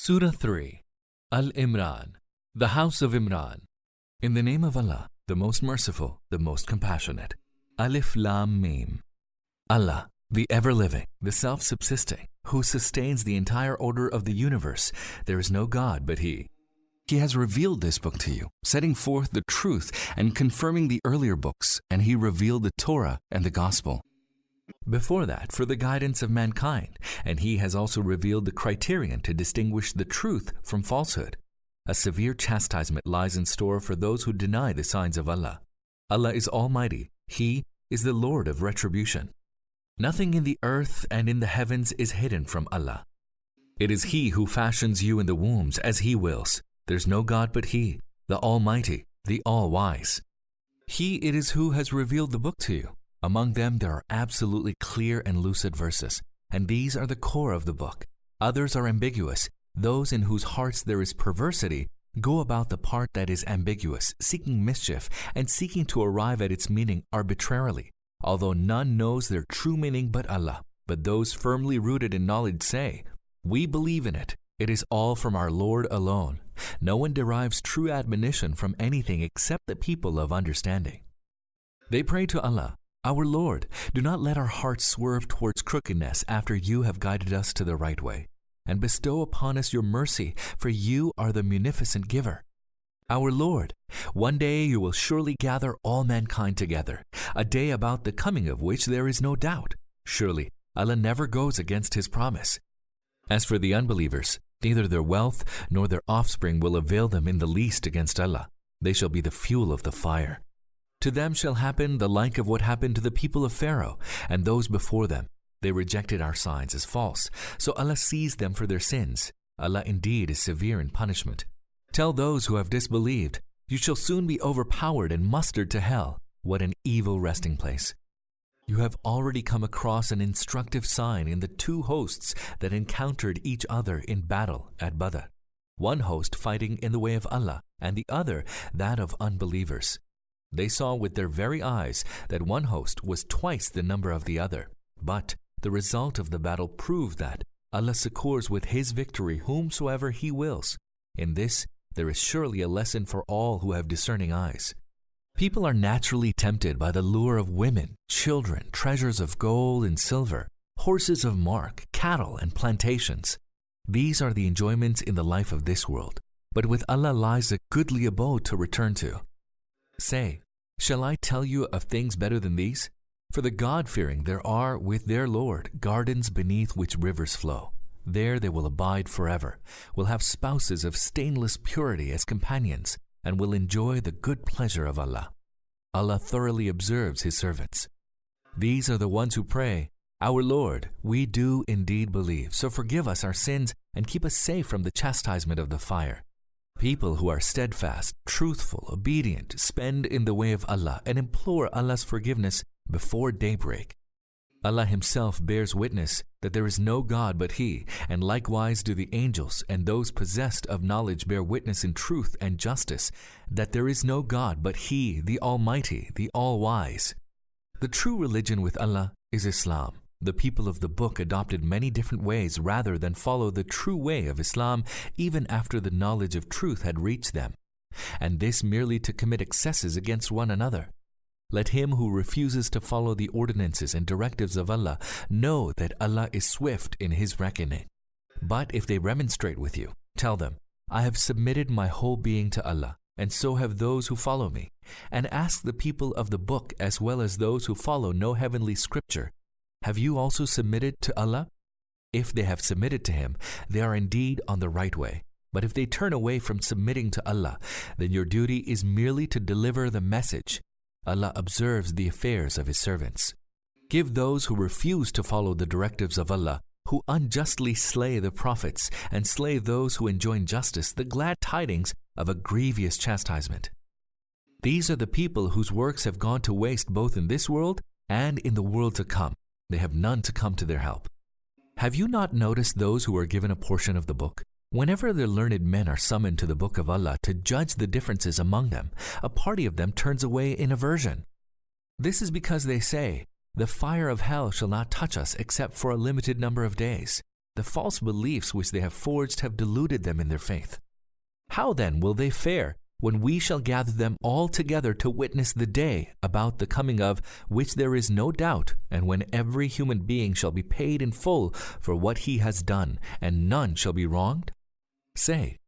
Surah 3 Al Imran, the House of Imran. In the name of Allah, the most merciful, the most compassionate. Alif Lam Mim. Allah, the ever living, the self subsisting, who sustains the entire order of the universe. There is no God but He. He has revealed this book to you, setting forth the truth and confirming the earlier books, and He revealed the Torah and the Gospel. Before that, for the guidance of mankind, and He has also revealed the criterion to distinguish the truth from falsehood. A severe chastisement lies in store for those who deny the signs of Allah. Allah is Almighty, He is the Lord of retribution. Nothing in the earth and in the heavens is hidden from Allah. It is He who fashions you in the wombs as He wills. There's no God but He, the Almighty, the All Wise. He it is who has revealed the book to you. Among them there are absolutely clear and lucid verses, and these are the core of the book. Others are ambiguous. Those in whose hearts there is perversity go about the part that is ambiguous, seeking mischief and seeking to arrive at its meaning arbitrarily, although none knows their true meaning but Allah. But those firmly rooted in knowledge say, We believe in it. It is all from our Lord alone. No one derives true admonition from anything except the people of understanding. They pray to Allah, Our Lord, do not let our hearts swerve towards crookedness after you have guided us to the right way, and bestow upon us your mercy, for you are the munificent giver. Our Lord, one day you will surely gather all mankind together, a day about the coming of which there is no doubt. Surely Allah never goes against His promise. As for the unbelievers, neither their wealth nor their offspring will avail them in the least against Allah. They shall be the fuel of the fire. To them shall happen the like of what happened to the people of Pharaoh and those before them. They rejected our signs as false, so Allah seized them for their sins. Allah indeed is severe in punishment. Tell those who have disbelieved, You shall soon be overpowered and mustered to hell. What an evil resting place. You have already come across an instructive sign in the two hosts that encountered each other in battle at Badr. One host fighting in the way of Allah, and the other that of unbelievers. They saw with their very eyes that one host was twice the number of the other. But the result of the battle proved that Allah succors with His victory whomsoever He wills. In this, there is surely a lesson for all who have discerning eyes. People are naturally tempted by the lure of women, children, treasures of gold and silver, horses of mark, cattle, and plantations. These are the enjoyments in the life of this world, but with Allah lies a goodly abode to return to. Say, shall I tell you of things better than these? For the God fearing, there are with their Lord gardens beneath which rivers flow. There they will abide forever, will have spouses of stainless purity as companions, and will enjoy the good pleasure of Allah. Allah thoroughly observes His servants. These are the ones who pray, Our Lord, we do indeed believe, so forgive us our sins and keep us safe from the chastisement of the fire. People who are steadfast, truthful, obedient, spend in the way of Allah and implore Allah's forgiveness before daybreak. Allah Himself bears witness that there is no God but He, and likewise do the angels and those possessed of knowledge bear witness in truth and justice that there is no God but He, the Almighty, the All Wise. The true religion with Allah is Islam. The people of the book adopted many different ways rather than follow the true way of Islam even after the knowledge of truth had reached them, and this merely to commit excesses against one another. Let him who refuses to follow the ordinances and directives of Allah know that Allah is swift in His reckoning. But if they remonstrate with you, tell them, I have submitted my whole being to Allah, and so have those who follow me. And ask the people of the book as well as those who follow no heavenly scripture, Have you also submitted to Allah? If they have submitted to Him, they are indeed on the right way. But if they turn away from submitting to Allah, then your duty is merely to deliver the message Allah observes the affairs of His servants. Give those who refuse to follow the directives of Allah, who unjustly slay the prophets, and slay those who enjoin justice, the glad tidings of a grievous chastisement. These are the people whose works have gone to waste both in this world and in the world to come. They have none to come to their help. Have you not noticed those who are given a portion of the book? Whenever the learned men are summoned to the book of Allah to judge the differences among them, a party of them turns away in aversion. This is because they say, The fire of hell shall not touch us except for a limited number of days. the false beliefs which they have forged have deluded them in their faith. How then will they fare when we shall gather them all together to witness the day about the coming of which there is no doubt, and when every human being shall be paid in full for what he has done, and none shall be wronged? Say,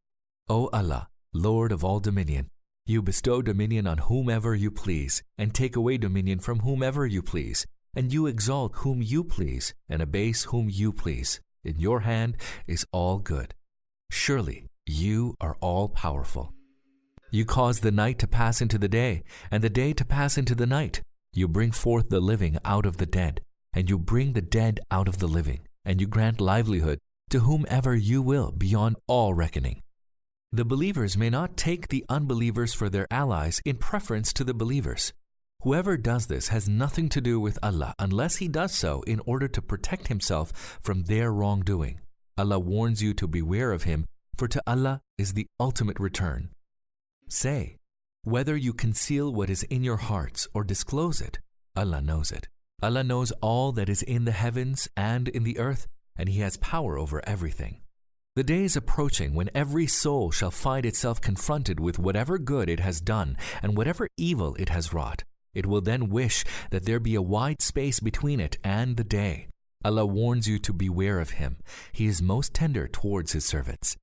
O Allah, Lord of all dominion, you bestow dominion on whomever you please, and take away dominion from whomever you please, and you exalt whom you please, and abase whom you please. In your hand is all good. Surely you are all powerful. You cause the night to pass into the day, and the day to pass into the night. You bring forth the living out of the dead, and you bring the dead out of the living, and you grant livelihood to whomever you will beyond all reckoning. The believers may not take the unbelievers for their allies in preference to the believers. Whoever does this has nothing to do with Allah unless he does so in order to protect himself from their wrongdoing. Allah warns you to beware of him, for to Allah is the ultimate return. Say, whether you conceal what is in your hearts or disclose it, Allah knows it. Allah knows all that is in the heavens and in the earth, and He has power over everything. The day is approaching when every soul shall find itself confronted with whatever good it has done and whatever evil it has wrought. It will then wish that there be a wide space between it and the day. Allah warns you to beware of Him. He is most tender towards His servants.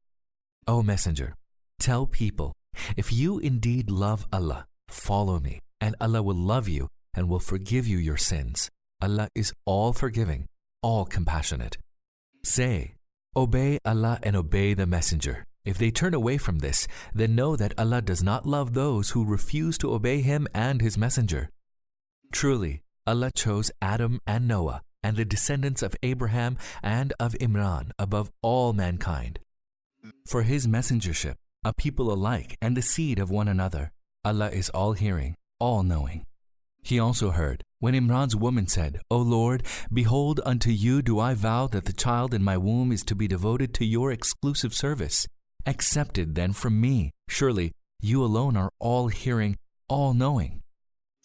O Messenger, tell people if you indeed love Allah, follow me, and Allah will love you and will forgive you your sins. Allah is all forgiving, all compassionate. Say, Obey Allah and obey the Messenger. If they turn away from this, then know that Allah does not love those who refuse to obey Him and His Messenger. Truly, Allah chose Adam and Noah and the descendants of Abraham and of Imran above all mankind. For His messengership, a people alike and the seed of one another. Allah is all hearing, all knowing. He also heard when Imran's woman said, O Lord, behold, unto you do I vow that the child in my womb is to be devoted to your exclusive service. Accepted then from me. Surely you alone are all hearing, all knowing.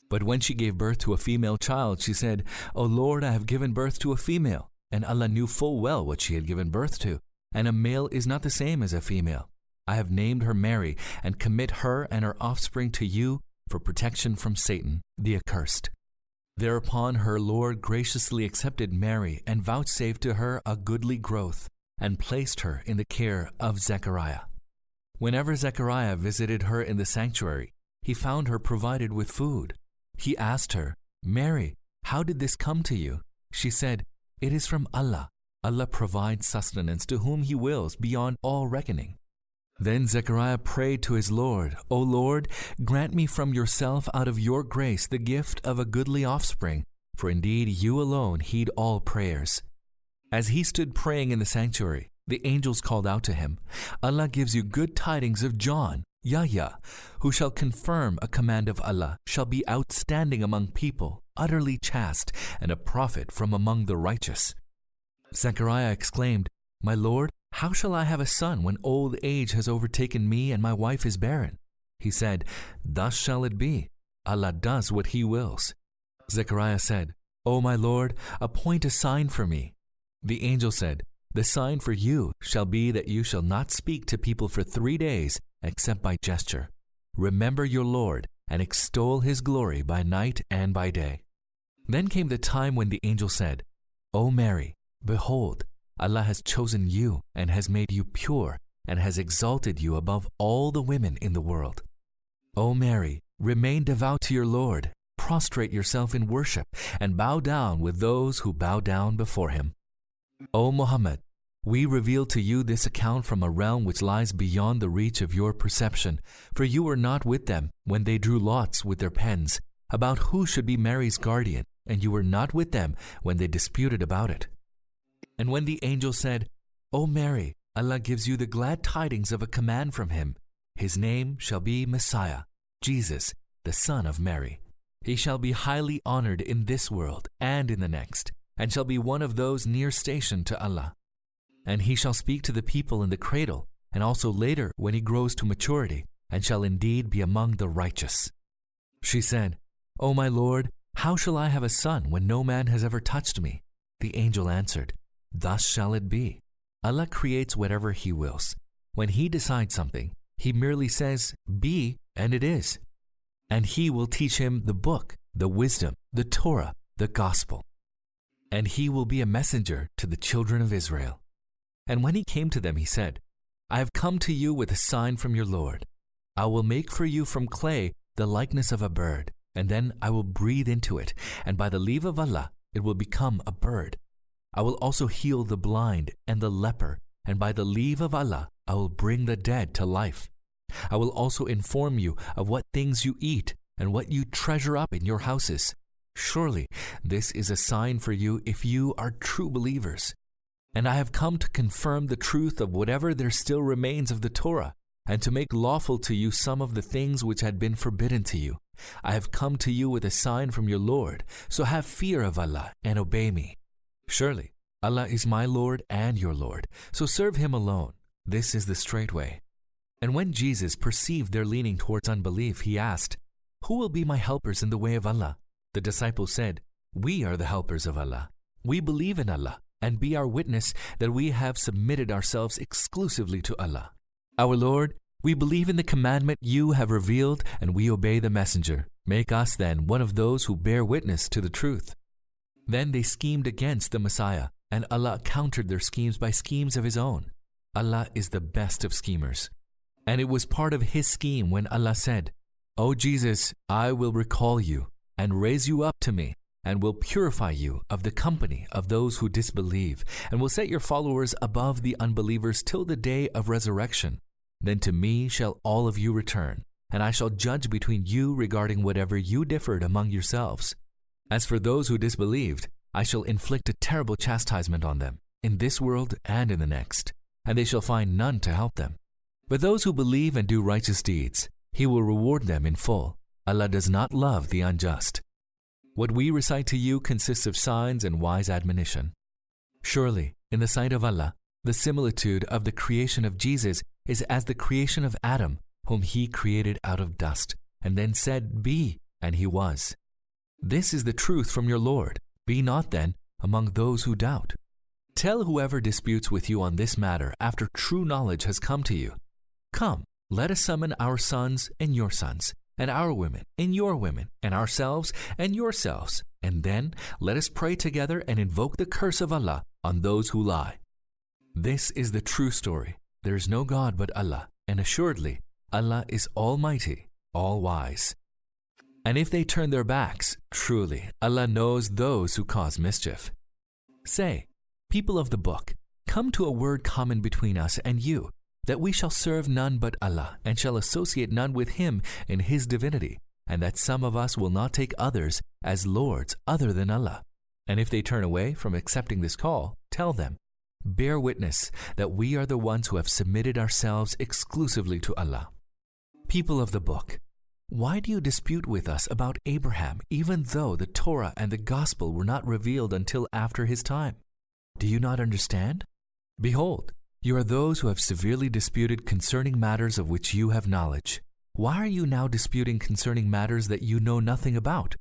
But when she gave birth to a female child, she said, O Lord, I have given birth to a female. And Allah knew full well what she had given birth to. And a male is not the same as a female. I have named her Mary and commit her and her offspring to you for protection from Satan, the accursed. Thereupon her Lord graciously accepted Mary and vouchsafed to her a goodly growth and placed her in the care of Zechariah. Whenever Zechariah visited her in the sanctuary, he found her provided with food. He asked her, Mary, how did this come to you? She said, It is from Allah. Allah provides sustenance to whom He wills beyond all reckoning. Then Zechariah prayed to his Lord, O Lord, grant me from yourself out of your grace the gift of a goodly offspring, for indeed you alone heed all prayers. As he stood praying in the sanctuary, the angels called out to him, Allah gives you good tidings of John, Yahya, who shall confirm a command of Allah, shall be outstanding among people, utterly chaste, and a prophet from among the righteous. Zechariah exclaimed, My Lord, how shall I have a son when old age has overtaken me and my wife is barren? He said, Thus shall it be. Allah does what He wills. Zechariah said, O my Lord, appoint a sign for me. The angel said, The sign for you shall be that you shall not speak to people for three days except by gesture. Remember your Lord and extol His glory by night and by day. Then came the time when the angel said, O Mary, behold, Allah has chosen you and has made you pure and has exalted you above all the women in the world. O Mary, remain devout to your Lord, prostrate yourself in worship, and bow down with those who bow down before him. O Muhammad, we reveal to you this account from a realm which lies beyond the reach of your perception, for you were not with them when they drew lots with their pens about who should be Mary's guardian, and you were not with them when they disputed about it. And when the angel said, O Mary, Allah gives you the glad tidings of a command from Him. His name shall be Messiah, Jesus, the Son of Mary. He shall be highly honored in this world and in the next, and shall be one of those near station to Allah. And he shall speak to the people in the cradle, and also later when he grows to maturity, and shall indeed be among the righteous. She said, O my Lord, how shall I have a son when no man has ever touched me? The angel answered, Thus shall it be. Allah creates whatever He wills. When He decides something, He merely says, Be, and it is. And He will teach him the book, the wisdom, the Torah, the gospel. And He will be a messenger to the children of Israel. And when He came to them, He said, I have come to you with a sign from your Lord. I will make for you from clay the likeness of a bird, and then I will breathe into it, and by the leave of Allah, it will become a bird. I will also heal the blind and the leper, and by the leave of Allah, I will bring the dead to life. I will also inform you of what things you eat and what you treasure up in your houses. Surely this is a sign for you if you are true believers. And I have come to confirm the truth of whatever there still remains of the Torah, and to make lawful to you some of the things which had been forbidden to you. I have come to you with a sign from your Lord, so have fear of Allah and obey me. Surely Allah is my Lord and your Lord, so serve Him alone. This is the straight way. And when Jesus perceived their leaning towards unbelief, he asked, Who will be my helpers in the way of Allah? The disciples said, We are the helpers of Allah. We believe in Allah, and be our witness that we have submitted ourselves exclusively to Allah. Our Lord, we believe in the commandment you have revealed, and we obey the messenger. Make us then one of those who bear witness to the truth. Then they schemed against the Messiah, and Allah countered their schemes by schemes of His own. Allah is the best of schemers. And it was part of His scheme when Allah said, O Jesus, I will recall you and raise you up to me, and will purify you of the company of those who disbelieve, and will set your followers above the unbelievers till the day of resurrection. Then to me shall all of you return, and I shall judge between you regarding whatever you differed among yourselves. As for those who disbelieved, I shall inflict a terrible chastisement on them, in this world and in the next, and they shall find none to help them. But those who believe and do righteous deeds, He will reward them in full. Allah does not love the unjust. What we recite to you consists of signs and wise admonition. Surely, in the sight of Allah, the similitude of the creation of Jesus is as the creation of Adam, whom he created out of dust, and then said, Be, and he was. This is the truth from your Lord. Be not then among those who doubt. Tell whoever disputes with you on this matter after true knowledge has come to you. Come, let us summon our sons and your sons, and our women and your women, and ourselves and yourselves, and then let us pray together and invoke the curse of Allah on those who lie. This is the true story. There is no God but Allah, and assuredly, Allah is Almighty, All Wise. And if they turn their backs, truly, Allah knows those who cause mischief. Say, people of the book, come to a word common between us and you, that we shall serve none but Allah, and shall associate none with Him in His divinity, and that some of us will not take others as lords other than Allah. And if they turn away from accepting this call, tell them, bear witness that we are the ones who have submitted ourselves exclusively to Allah. People of the book, why do you dispute with us about Abraham, even though the Torah and the Gospel were not revealed until after his time? Do you not understand? Behold, you are those who have severely disputed concerning matters of which you have knowledge. Why are you now disputing concerning matters that you know nothing about?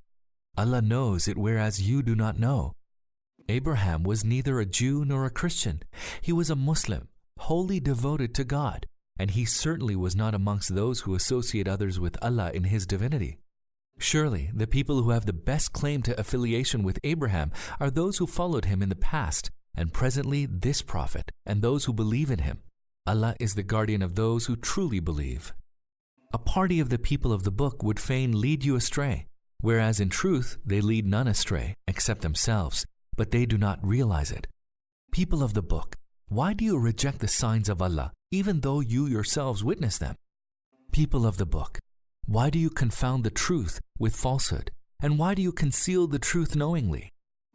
Allah knows it, whereas you do not know. Abraham was neither a Jew nor a Christian. He was a Muslim, wholly devoted to God, and he certainly was not amongst those who associate others with Allah in his divinity. Surely, the people who have the best claim to affiliation with Abraham are those who followed him in the past, and presently this prophet, and those who believe in him. Allah is the guardian of those who truly believe. A party of the people of the book would fain lead you astray, whereas in truth they lead none astray except themselves, but they do not realize it. People of the book, why do you reject the signs of Allah, even though you yourselves witness them? People of the book, why do you confound the truth with falsehood? And why do you conceal the truth knowingly?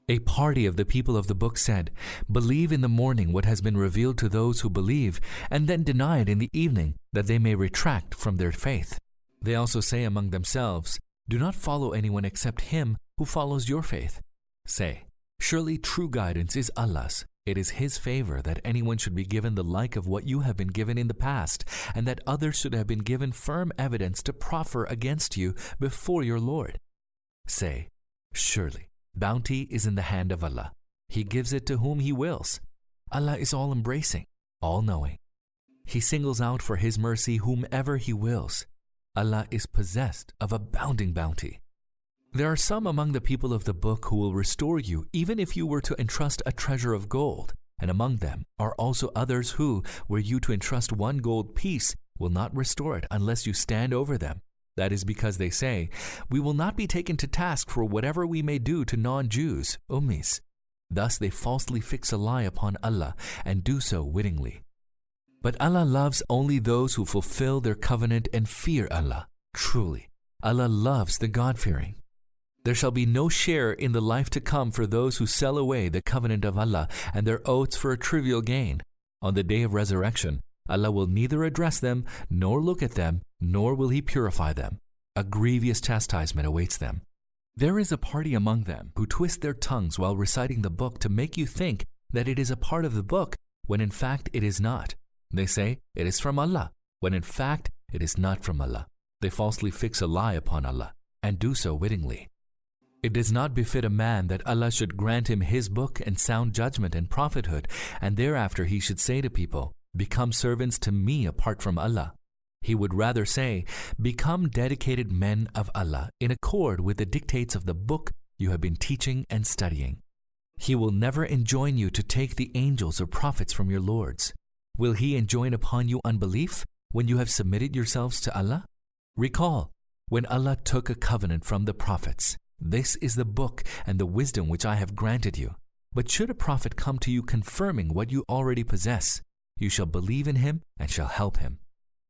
A party of the people of the book said, Believe in the morning what has been revealed to those who believe, and then deny it in the evening, that they may retract from their faith. They also say among themselves, Do not follow anyone except him who follows your faith. Say, Surely true guidance is Allah's. It is His favor that anyone should be given the like of what you have been given in the past, and that others should have been given firm evidence to proffer against you before your Lord. Say, Surely bounty is in the hand of Allah. He gives it to whom He wills. Allah is all embracing, all knowing. He singles out for His mercy whomever He wills. Allah is possessed of abounding bounty. There are some among the people of the book who will restore you even if you were to entrust a treasure of gold, and among them are also others who, were you to entrust one gold piece, will not restore it unless you stand over them. That is because they say, We will not be taken to task for whatever we may do to non Jews, ummis. Thus they falsely fix a lie upon Allah and do so wittingly. But Allah loves only those who fulfill their covenant and fear Allah. Truly, Allah loves the God fearing. There shall be no share in the life to come for those who sell away the covenant of Allah and their oaths for a trivial gain. On the day of resurrection, Allah will neither address them, nor look at them, nor will He purify them. A grievous chastisement awaits them. There is a party among them who twist their tongues while reciting the book to make you think that it is a part of the book, when in fact it is not. They say it is from Allah, when in fact it is not from Allah. They falsely fix a lie upon Allah, and do so wittingly. It does not befit a man that Allah should grant him his book and sound judgment and prophethood, and thereafter he should say to people, Become servants to me apart from Allah. He would rather say, Become dedicated men of Allah in accord with the dictates of the book you have been teaching and studying. He will never enjoin you to take the angels or prophets from your lords. Will He enjoin upon you unbelief when you have submitted yourselves to Allah? Recall, when Allah took a covenant from the prophets, this is the book and the wisdom which I have granted you. But should a prophet come to you confirming what you already possess, you shall believe in him and shall help him.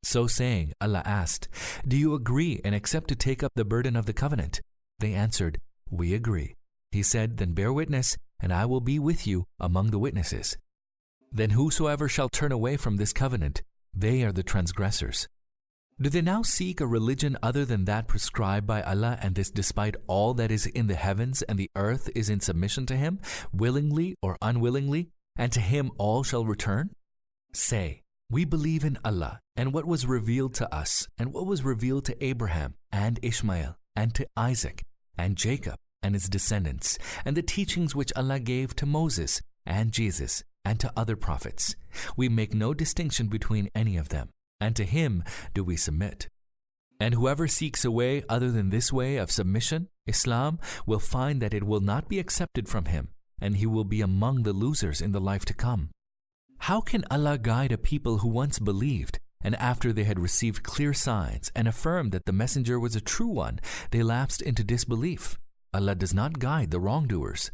So saying, Allah asked, Do you agree and accept to take up the burden of the covenant? They answered, We agree. He said, Then bear witness, and I will be with you among the witnesses. Then whosoever shall turn away from this covenant, they are the transgressors. Do they now seek a religion other than that prescribed by Allah, and this despite all that is in the heavens and the earth is in submission to Him, willingly or unwillingly, and to Him all shall return? Say, We believe in Allah and what was revealed to us, and what was revealed to Abraham and Ishmael, and to Isaac and Jacob and his descendants, and the teachings which Allah gave to Moses and Jesus and to other prophets. We make no distinction between any of them and to him do we submit. And whoever seeks a way other than this way of submission, Islam, will find that it will not be accepted from him, and he will be among the losers in the life to come. How can Allah guide a people who once believed, and after they had received clear signs and affirmed that the messenger was a true one, they lapsed into disbelief? Allah does not guide the wrongdoers.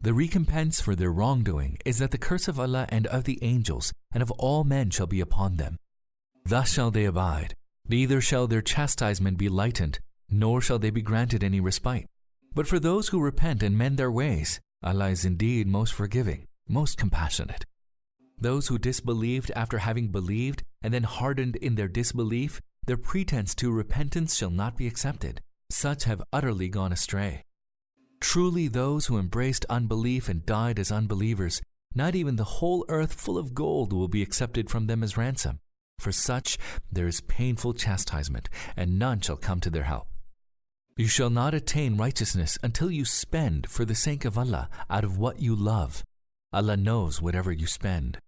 The recompense for their wrongdoing is that the curse of Allah and of the angels and of all men shall be upon them, Thus shall they abide, neither shall their chastisement be lightened, nor shall they be granted any respite. But for those who repent and mend their ways, Allah is indeed most forgiving, most compassionate. Those who disbelieved after having believed and then hardened in their disbelief, their pretense to repentance shall not be accepted. Such have utterly gone astray. Truly, those who embraced unbelief and died as unbelievers, not even the whole earth full of gold will be accepted from them as ransom. For such there is painful chastisement, and none shall come to their help. You shall not attain righteousness until you spend for the sake of Allah out of what you love. Allah knows whatever you spend.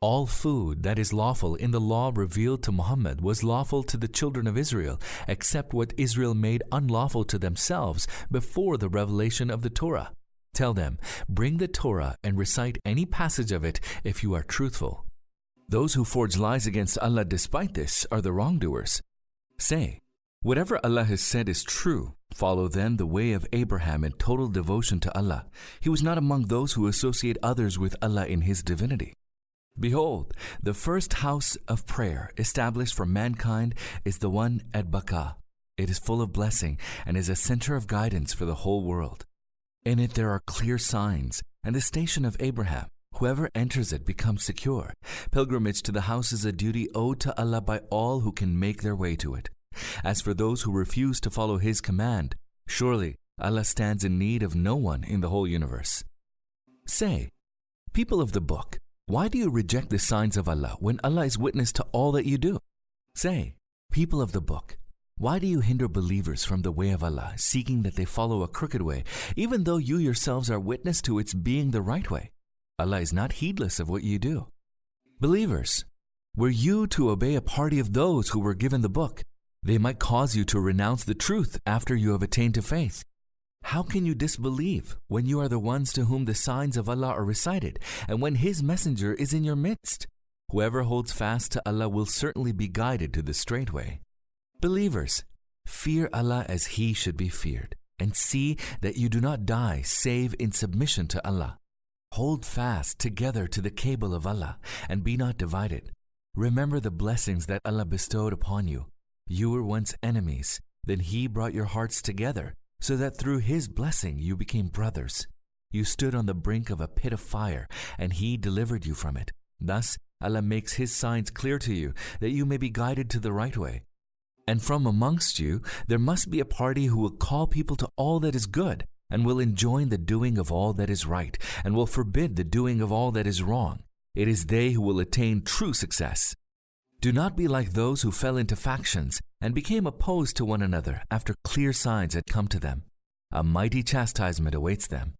All food that is lawful in the law revealed to Muhammad was lawful to the children of Israel, except what Israel made unlawful to themselves before the revelation of the Torah. Tell them, bring the Torah and recite any passage of it if you are truthful. Those who forge lies against Allah despite this are the wrongdoers. Say, whatever Allah has said is true. Follow then the way of Abraham in total devotion to Allah. He was not among those who associate others with Allah in His divinity. Behold, the first house of prayer established for mankind is the one at Baka. It is full of blessing and is a center of guidance for the whole world. In it there are clear signs and the station of Abraham. Whoever enters it becomes secure. Pilgrimage to the house is a duty owed to Allah by all who can make their way to it. As for those who refuse to follow His command, surely Allah stands in need of no one in the whole universe. Say, people of the book, why do you reject the signs of Allah when Allah is witness to all that you do? Say, people of the book, why do you hinder believers from the way of Allah, seeking that they follow a crooked way, even though you yourselves are witness to its being the right way? Allah is not heedless of what you do. Believers, were you to obey a party of those who were given the book, they might cause you to renounce the truth after you have attained to faith. How can you disbelieve when you are the ones to whom the signs of Allah are recited and when His Messenger is in your midst? Whoever holds fast to Allah will certainly be guided to the straight way. Believers, fear Allah as He should be feared, and see that you do not die save in submission to Allah. Hold fast together to the cable of Allah and be not divided. Remember the blessings that Allah bestowed upon you. You were once enemies, then He brought your hearts together so that through his blessing you became brothers. You stood on the brink of a pit of fire, and he delivered you from it. Thus, Allah makes his signs clear to you, that you may be guided to the right way. And from amongst you, there must be a party who will call people to all that is good, and will enjoin the doing of all that is right, and will forbid the doing of all that is wrong. It is they who will attain true success. Do not be like those who fell into factions and became opposed to one another after clear signs had come to them. A mighty chastisement awaits them.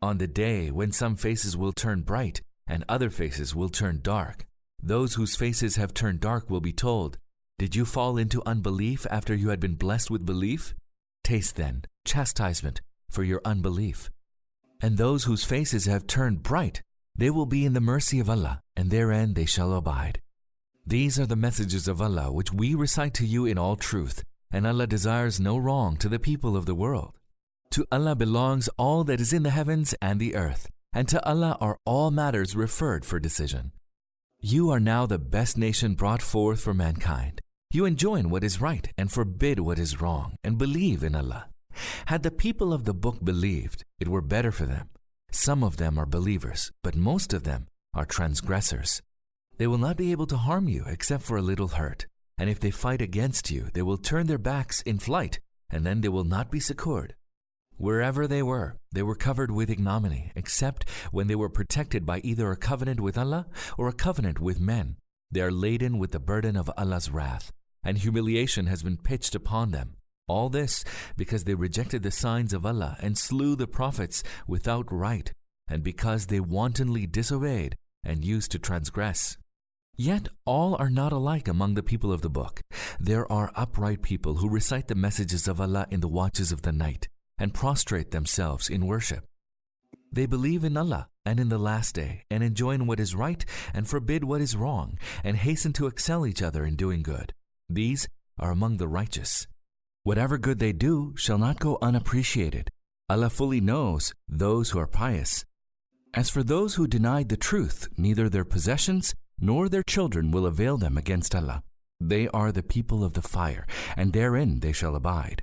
On the day when some faces will turn bright and other faces will turn dark, those whose faces have turned dark will be told, Did you fall into unbelief after you had been blessed with belief? Taste then chastisement for your unbelief. And those whose faces have turned bright, they will be in the mercy of Allah, and therein they shall abide. These are the messages of Allah which we recite to you in all truth, and Allah desires no wrong to the people of the world. To Allah belongs all that is in the heavens and the earth, and to Allah are all matters referred for decision. You are now the best nation brought forth for mankind. You enjoin what is right and forbid what is wrong, and believe in Allah. Had the people of the book believed, it were better for them. Some of them are believers, but most of them are transgressors. They will not be able to harm you except for a little hurt. And if they fight against you, they will turn their backs in flight, and then they will not be succored. Wherever they were, they were covered with ignominy, except when they were protected by either a covenant with Allah or a covenant with men. They are laden with the burden of Allah's wrath, and humiliation has been pitched upon them. All this because they rejected the signs of Allah and slew the prophets without right, and because they wantonly disobeyed and used to transgress. Yet all are not alike among the people of the book. There are upright people who recite the messages of Allah in the watches of the night and prostrate themselves in worship. They believe in Allah and in the last day and enjoin what is right and forbid what is wrong and hasten to excel each other in doing good. These are among the righteous. Whatever good they do shall not go unappreciated. Allah fully knows those who are pious. As for those who denied the truth, neither their possessions nor their children will avail them against Allah. They are the people of the fire, and therein they shall abide.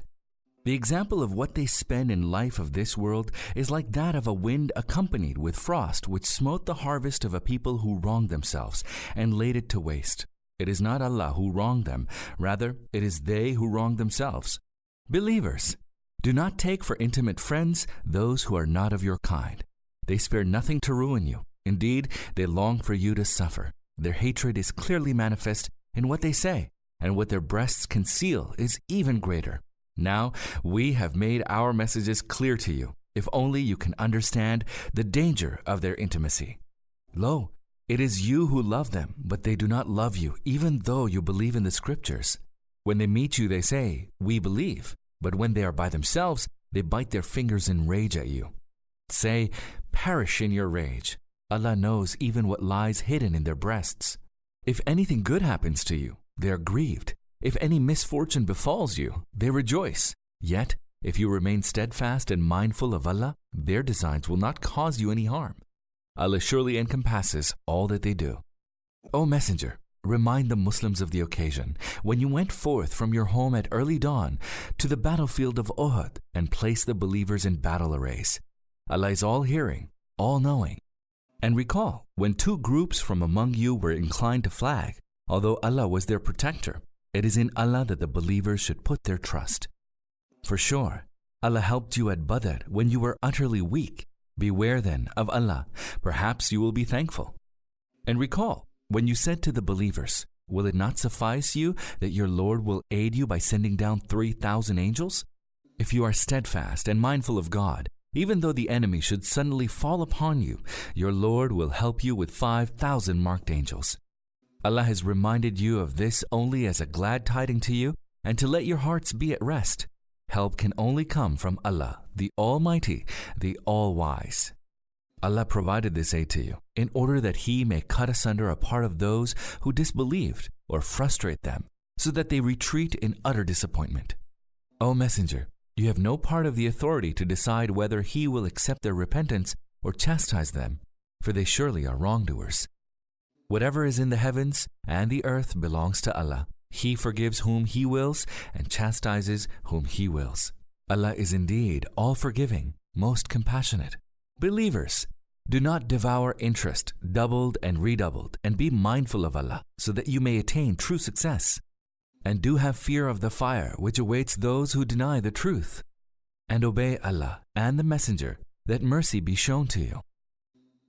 The example of what they spend in life of this world is like that of a wind accompanied with frost which smote the harvest of a people who wronged themselves and laid it to waste. It is not Allah who wronged them, rather, it is they who wrong themselves. Believers, do not take for intimate friends those who are not of your kind. They spare nothing to ruin you. Indeed, they long for you to suffer. Their hatred is clearly manifest in what they say, and what their breasts conceal is even greater. Now we have made our messages clear to you, if only you can understand the danger of their intimacy. Lo, it is you who love them, but they do not love you, even though you believe in the scriptures. When they meet you, they say, We believe, but when they are by themselves, they bite their fingers in rage at you. Say, Perish in your rage. Allah knows even what lies hidden in their breasts. If anything good happens to you, they are grieved. If any misfortune befalls you, they rejoice. Yet, if you remain steadfast and mindful of Allah, their designs will not cause you any harm. Allah surely encompasses all that they do. O Messenger, remind the Muslims of the occasion when you went forth from your home at early dawn to the battlefield of Uhud and placed the believers in battle arrays. Allah is all hearing, all knowing. And recall, when two groups from among you were inclined to flag, although Allah was their protector, it is in Allah that the believers should put their trust. For sure, Allah helped you at Badr when you were utterly weak. Beware then of Allah. Perhaps you will be thankful. And recall, when you said to the believers, Will it not suffice you that your Lord will aid you by sending down 3,000 angels? If you are steadfast and mindful of God, Even though the enemy should suddenly fall upon you, your Lord will help you with 5,000 marked angels. Allah has reminded you of this only as a glad tiding to you and to let your hearts be at rest. Help can only come from Allah, the Almighty, the All Wise. Allah provided this aid to you in order that He may cut asunder a part of those who disbelieved or frustrate them so that they retreat in utter disappointment. O Messenger, you have no part of the authority to decide whether He will accept their repentance or chastise them, for they surely are wrongdoers. Whatever is in the heavens and the earth belongs to Allah. He forgives whom He wills and chastises whom He wills. Allah is indeed all forgiving, most compassionate. Believers, do not devour interest, doubled and redoubled, and be mindful of Allah, so that you may attain true success. And do have fear of the fire which awaits those who deny the truth. And obey Allah and the Messenger, that mercy be shown to you.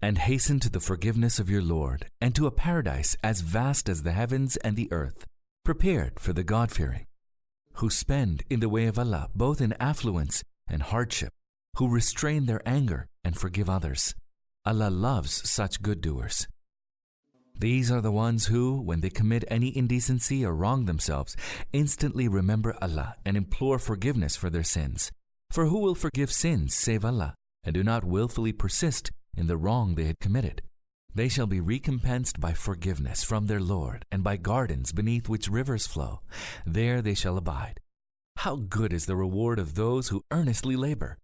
And hasten to the forgiveness of your Lord, and to a paradise as vast as the heavens and the earth, prepared for the God fearing, who spend in the way of Allah both in affluence and hardship, who restrain their anger and forgive others. Allah loves such good doers. These are the ones who, when they commit any indecency or wrong themselves, instantly remember Allah and implore forgiveness for their sins. For who will forgive sins save Allah, and do not wilfully persist in the wrong they had committed? They shall be recompensed by forgiveness from their Lord and by gardens beneath which rivers flow. There they shall abide. How good is the reward of those who earnestly labor!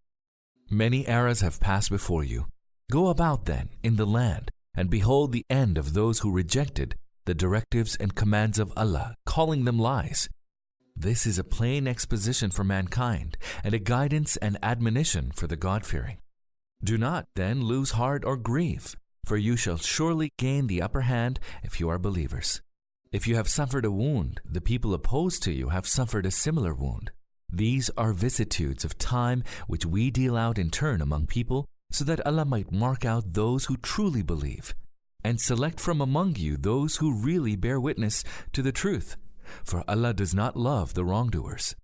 Many eras have passed before you. Go about then in the land and behold the end of those who rejected the directives and commands of Allah, calling them lies. This is a plain exposition for mankind and a guidance and admonition for the God fearing. Do not then lose heart or grieve, for you shall surely gain the upper hand if you are believers. If you have suffered a wound, the people opposed to you have suffered a similar wound. These are vicissitudes of time which we deal out in turn among people so that Allah might mark out those who truly believe and select from among you those who really bear witness to the truth, for Allah does not love the wrongdoers.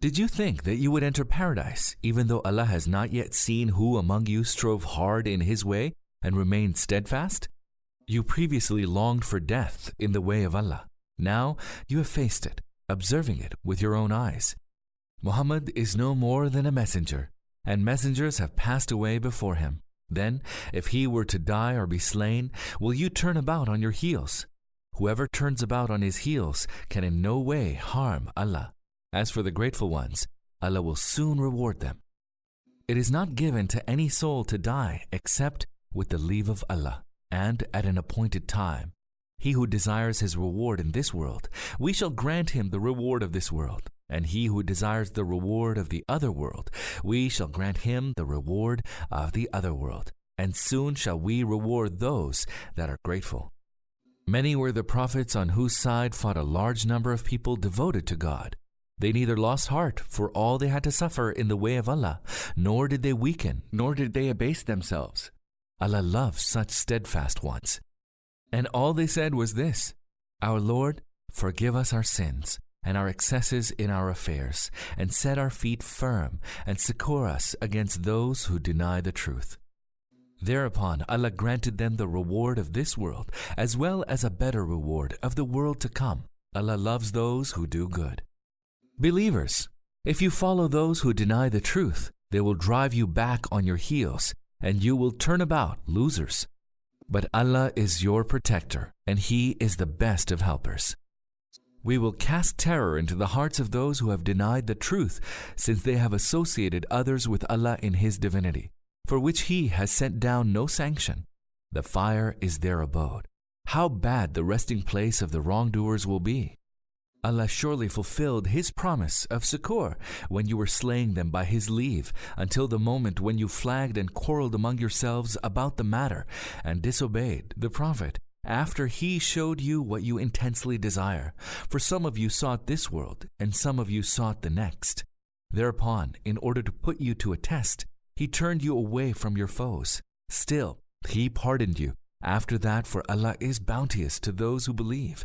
Did you think that you would enter paradise, even though Allah has not yet seen who among you strove hard in His way and remained steadfast? You previously longed for death in the way of Allah. Now you have faced it, observing it with your own eyes. Muhammad is no more than a messenger and messengers have passed away before him. Then, if he were to die or be slain, will you turn about on your heels? Whoever turns about on his heels can in no way harm Allah. As for the grateful ones, Allah will soon reward them. It is not given to any soul to die except with the leave of Allah and at an appointed time. He who desires his reward in this world, we shall grant him the reward of this world. And he who desires the reward of the other world, we shall grant him the reward of the other world. And soon shall we reward those that are grateful. Many were the prophets on whose side fought a large number of people devoted to God. They neither lost heart for all they had to suffer in the way of Allah, nor did they weaken, nor did they abase themselves. Allah loves such steadfast ones. And all they said was this Our Lord, forgive us our sins and our excesses in our affairs, and set our feet firm, and succor us against those who deny the truth. Thereupon Allah granted them the reward of this world, as well as a better reward of the world to come. Allah loves those who do good. Believers, if you follow those who deny the truth, they will drive you back on your heels, and you will turn about losers. But Allah is your protector, and He is the best of helpers. We will cast terror into the hearts of those who have denied the truth, since they have associated others with Allah in His divinity, for which He has sent down no sanction. The fire is their abode. How bad the resting place of the wrongdoers will be. Allah surely fulfilled His promise of succor when you were slaying them by His leave, until the moment when you flagged and quarreled among yourselves about the matter and disobeyed the Prophet after he showed you what you intensely desire. For some of you sought this world, and some of you sought the next. Thereupon, in order to put you to a test, he turned you away from your foes. Still, he pardoned you. After that, for Allah is bounteous to those who believe.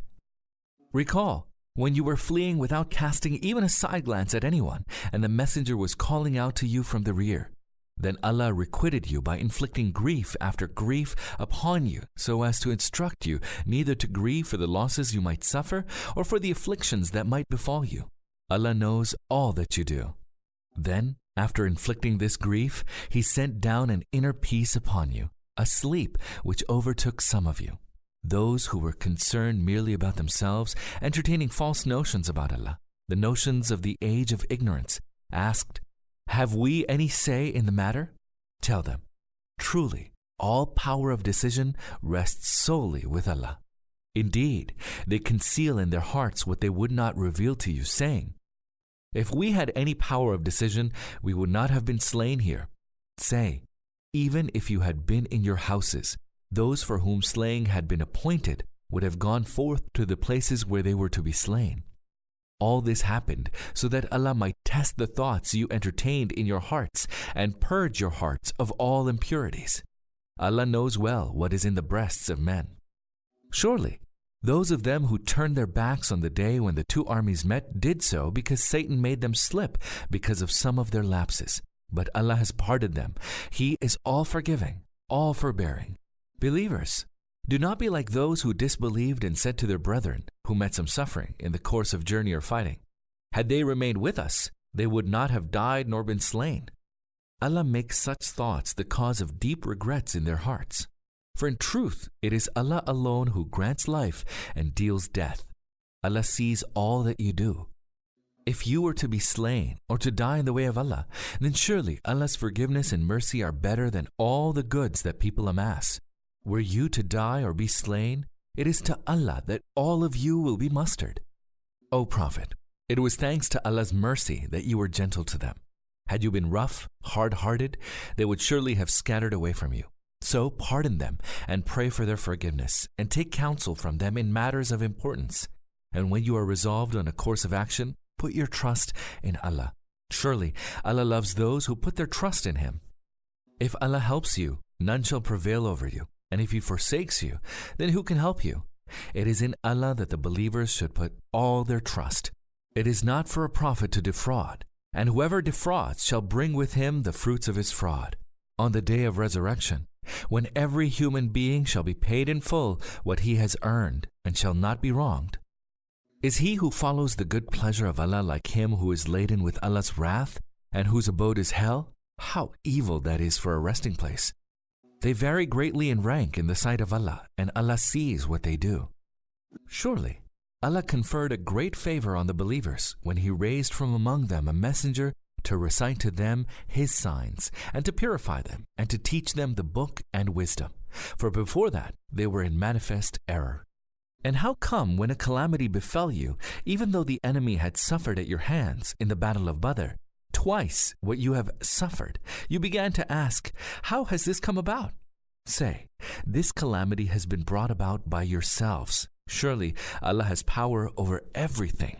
Recall when you were fleeing without casting even a side glance at anyone, and the messenger was calling out to you from the rear. Then Allah requited you by inflicting grief after grief upon you, so as to instruct you neither to grieve for the losses you might suffer or for the afflictions that might befall you. Allah knows all that you do. Then, after inflicting this grief, He sent down an inner peace upon you, a sleep which overtook some of you. Those who were concerned merely about themselves, entertaining false notions about Allah, the notions of the age of ignorance, asked, Have we any say in the matter? Tell them, Truly, all power of decision rests solely with Allah. Indeed, they conceal in their hearts what they would not reveal to you, saying, If we had any power of decision, we would not have been slain here. Say, even if you had been in your houses, those for whom slaying had been appointed would have gone forth to the places where they were to be slain. All this happened so that Allah might test the thoughts you entertained in your hearts and purge your hearts of all impurities. Allah knows well what is in the breasts of men. Surely, those of them who turned their backs on the day when the two armies met did so because Satan made them slip because of some of their lapses. But Allah has pardoned them. He is all forgiving, all forbearing. Believers, do not be like those who disbelieved and said to their brethren, who met some suffering in the course of journey or fighting, Had they remained with us, they would not have died nor been slain. Allah makes such thoughts the cause of deep regrets in their hearts. For in truth, it is Allah alone who grants life and deals death. Allah sees all that you do. If you were to be slain or to die in the way of Allah, then surely Allah's forgiveness and mercy are better than all the goods that people amass. Were you to die or be slain, it is to Allah that all of you will be mustered. O Prophet, it was thanks to Allah's mercy that you were gentle to them. Had you been rough, hard hearted, they would surely have scattered away from you. So pardon them and pray for their forgiveness, and take counsel from them in matters of importance. And when you are resolved on a course of action, put your trust in Allah. Surely Allah loves those who put their trust in Him. If Allah helps you, none shall prevail over you. And if He forsakes you, then who can help you? It is in Allah that the believers should put all their trust. It is not for a prophet to defraud, and whoever defrauds shall bring with him the fruits of his fraud. On the day of resurrection, when every human being shall be paid in full what he has earned and shall not be wronged. Is he who follows the good pleasure of Allah like him who is laden with Allah's wrath and whose abode is hell? How evil that is for a resting place. They vary greatly in rank in the sight of Allah, and Allah sees what they do. Surely, Allah conferred a great favor on the believers when He raised from among them a messenger to recite to them His signs, and to purify them, and to teach them the book and wisdom. For before that, they were in manifest error. And how come when a calamity befell you, even though the enemy had suffered at your hands in the battle of Badr, twice what you have suffered, you began to ask, How has this come about? Say, this calamity has been brought about by yourselves. Surely Allah has power over everything.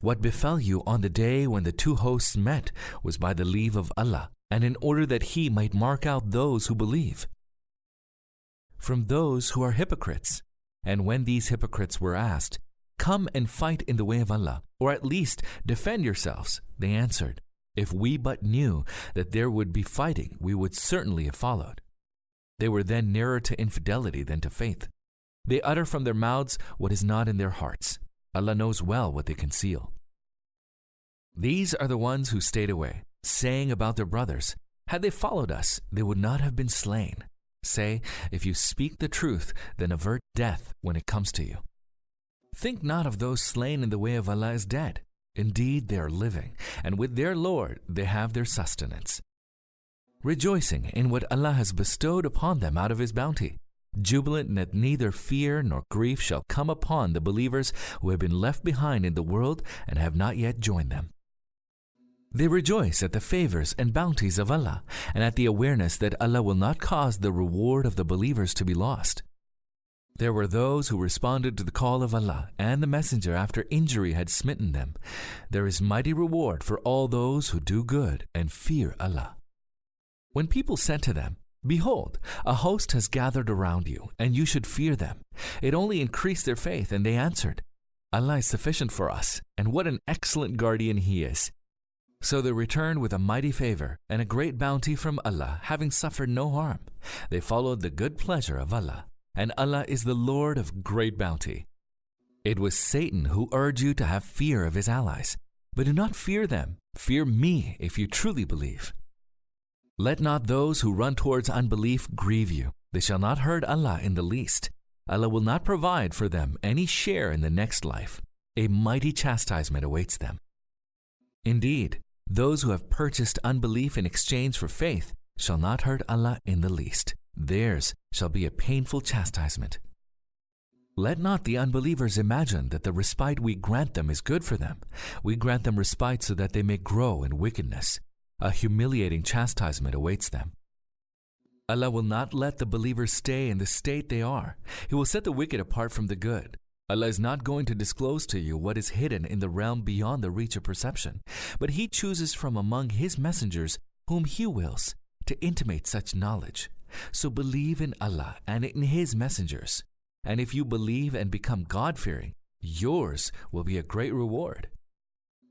What befell you on the day when the two hosts met was by the leave of Allah, and in order that He might mark out those who believe. From those who are hypocrites, and when these hypocrites were asked, Come and fight in the way of Allah, or at least defend yourselves, they answered, If we but knew that there would be fighting, we would certainly have followed. They were then nearer to infidelity than to faith. They utter from their mouths what is not in their hearts. Allah knows well what they conceal. These are the ones who stayed away, saying about their brothers, Had they followed us, they would not have been slain. Say, If you speak the truth, then avert death when it comes to you. Think not of those slain in the way of Allah as dead. Indeed, they are living, and with their Lord they have their sustenance. Rejoicing in what Allah has bestowed upon them out of His bounty, jubilant that neither fear nor grief shall come upon the believers who have been left behind in the world and have not yet joined them. They rejoice at the favors and bounties of Allah and at the awareness that Allah will not cause the reward of the believers to be lost. There were those who responded to the call of Allah and the Messenger after injury had smitten them. There is mighty reward for all those who do good and fear Allah. When people said to them, Behold, a host has gathered around you, and you should fear them, it only increased their faith, and they answered, Allah is sufficient for us, and what an excellent guardian He is. So they returned with a mighty favor and a great bounty from Allah, having suffered no harm. They followed the good pleasure of Allah, and Allah is the Lord of great bounty. It was Satan who urged you to have fear of his allies. But do not fear them. Fear me if you truly believe. Let not those who run towards unbelief grieve you. They shall not hurt Allah in the least. Allah will not provide for them any share in the next life. A mighty chastisement awaits them. Indeed, those who have purchased unbelief in exchange for faith shall not hurt Allah in the least. Theirs shall be a painful chastisement. Let not the unbelievers imagine that the respite we grant them is good for them. We grant them respite so that they may grow in wickedness. A humiliating chastisement awaits them. Allah will not let the believers stay in the state they are. He will set the wicked apart from the good. Allah is not going to disclose to you what is hidden in the realm beyond the reach of perception, but He chooses from among His messengers whom He wills to intimate such knowledge. So believe in Allah and in His messengers. And if you believe and become God fearing, yours will be a great reward.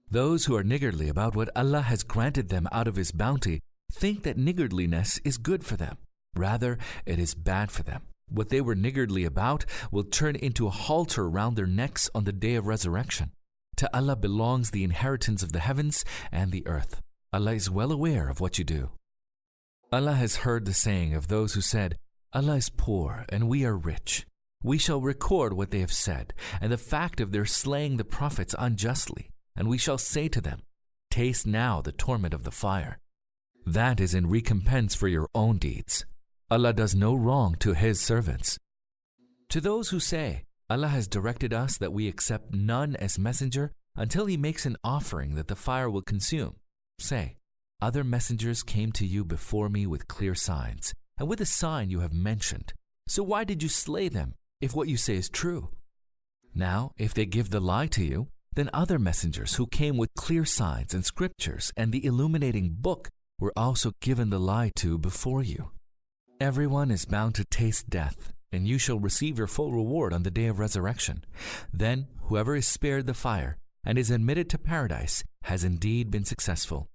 Those who are niggardly about what Allah has granted them out of His bounty think that niggardliness is good for them. Rather, it is bad for them. What they were niggardly about will turn into a halter round their necks on the day of resurrection. To Allah belongs the inheritance of the heavens and the earth. Allah is well aware of what you do. Allah has heard the saying of those who said, Allah is poor and we are rich. We shall record what they have said, and the fact of their slaying the prophets unjustly, and we shall say to them, Taste now the torment of the fire. That is in recompense for your own deeds. Allah does no wrong to His servants. To those who say, Allah has directed us that we accept none as messenger until He makes an offering that the fire will consume, say, Other messengers came to you before me with clear signs, and with the sign you have mentioned. So why did you slay them, if what you say is true? Now, if they give the lie to you, then other messengers who came with clear signs and scriptures and the illuminating book were also given the lie to before you. Everyone is bound to taste death, and you shall receive your full reward on the day of resurrection. Then whoever is spared the fire and is admitted to paradise has indeed been successful.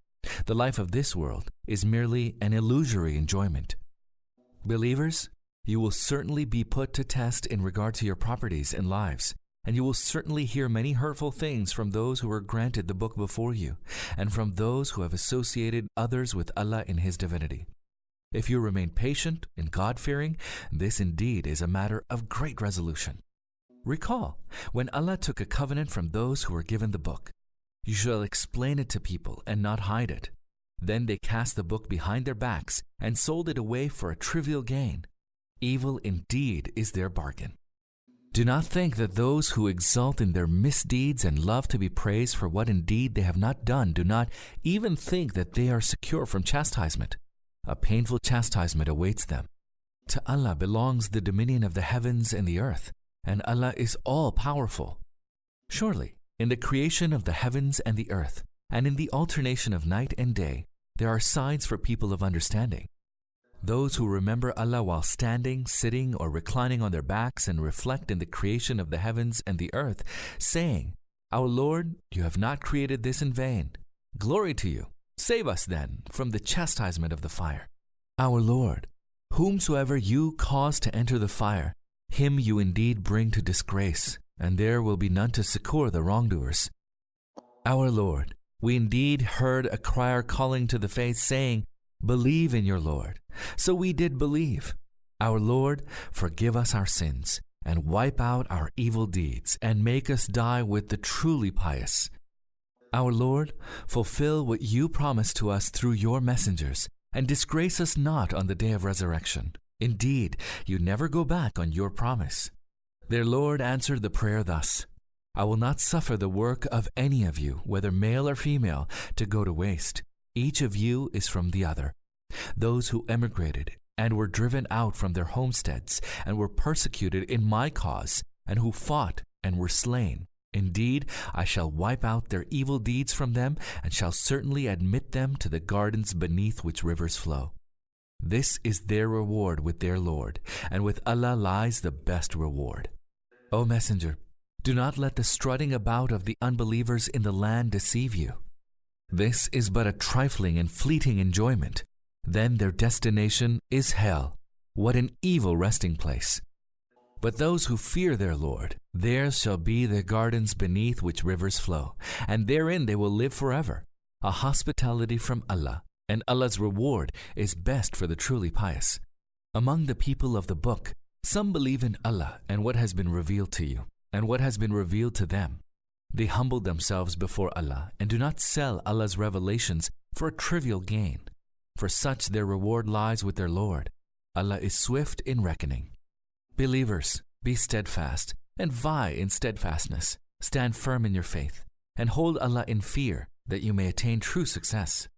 The life of this world is merely an illusory enjoyment. Believers, you will certainly be put to test in regard to your properties and lives, and you will certainly hear many hurtful things from those who were granted the book before you, and from those who have associated others with Allah in His divinity. If you remain patient and God fearing, this indeed is a matter of great resolution. Recall when Allah took a covenant from those who were given the book. You shall explain it to people and not hide it. Then they cast the book behind their backs and sold it away for a trivial gain. Evil indeed is their bargain. Do not think that those who exult in their misdeeds and love to be praised for what indeed they have not done do not even think that they are secure from chastisement. A painful chastisement awaits them. To Allah belongs the dominion of the heavens and the earth, and Allah is all powerful. Surely, in the creation of the heavens and the earth, and in the alternation of night and day, there are signs for people of understanding. Those who remember Allah while standing, sitting, or reclining on their backs and reflect in the creation of the heavens and the earth, saying, Our Lord, you have not created this in vain. Glory to you. Save us then from the chastisement of the fire. Our Lord, whomsoever you cause to enter the fire, him you indeed bring to disgrace, and there will be none to succor the wrongdoers. Our Lord, we indeed heard a crier calling to the faith, saying, Believe in your Lord. So we did believe. Our Lord, forgive us our sins, and wipe out our evil deeds, and make us die with the truly pious. Our Lord, fulfill what you promised to us through your messengers, and disgrace us not on the day of resurrection. Indeed, you never go back on your promise. Their Lord answered the prayer thus I will not suffer the work of any of you, whether male or female, to go to waste. Each of you is from the other. Those who emigrated and were driven out from their homesteads and were persecuted in my cause, and who fought and were slain. Indeed, I shall wipe out their evil deeds from them, and shall certainly admit them to the gardens beneath which rivers flow. This is their reward with their Lord, and with Allah lies the best reward. O Messenger, do not let the strutting about of the unbelievers in the land deceive you. this is but a trifling and fleeting enjoyment, then their destination is hell. What an evil resting place. But those who fear their Lord, there shall be the gardens beneath which rivers flow, and therein they will live forever. A hospitality from Allah, and Allah's reward is best for the truly pious. Among the people of the book, some believe in Allah and what has been revealed to you, and what has been revealed to them. They humble themselves before Allah and do not sell Allah's revelations for a trivial gain. For such their reward lies with their Lord. Allah is swift in reckoning. Believers, be steadfast and vie in steadfastness. Stand firm in your faith and hold Allah in fear that you may attain true success.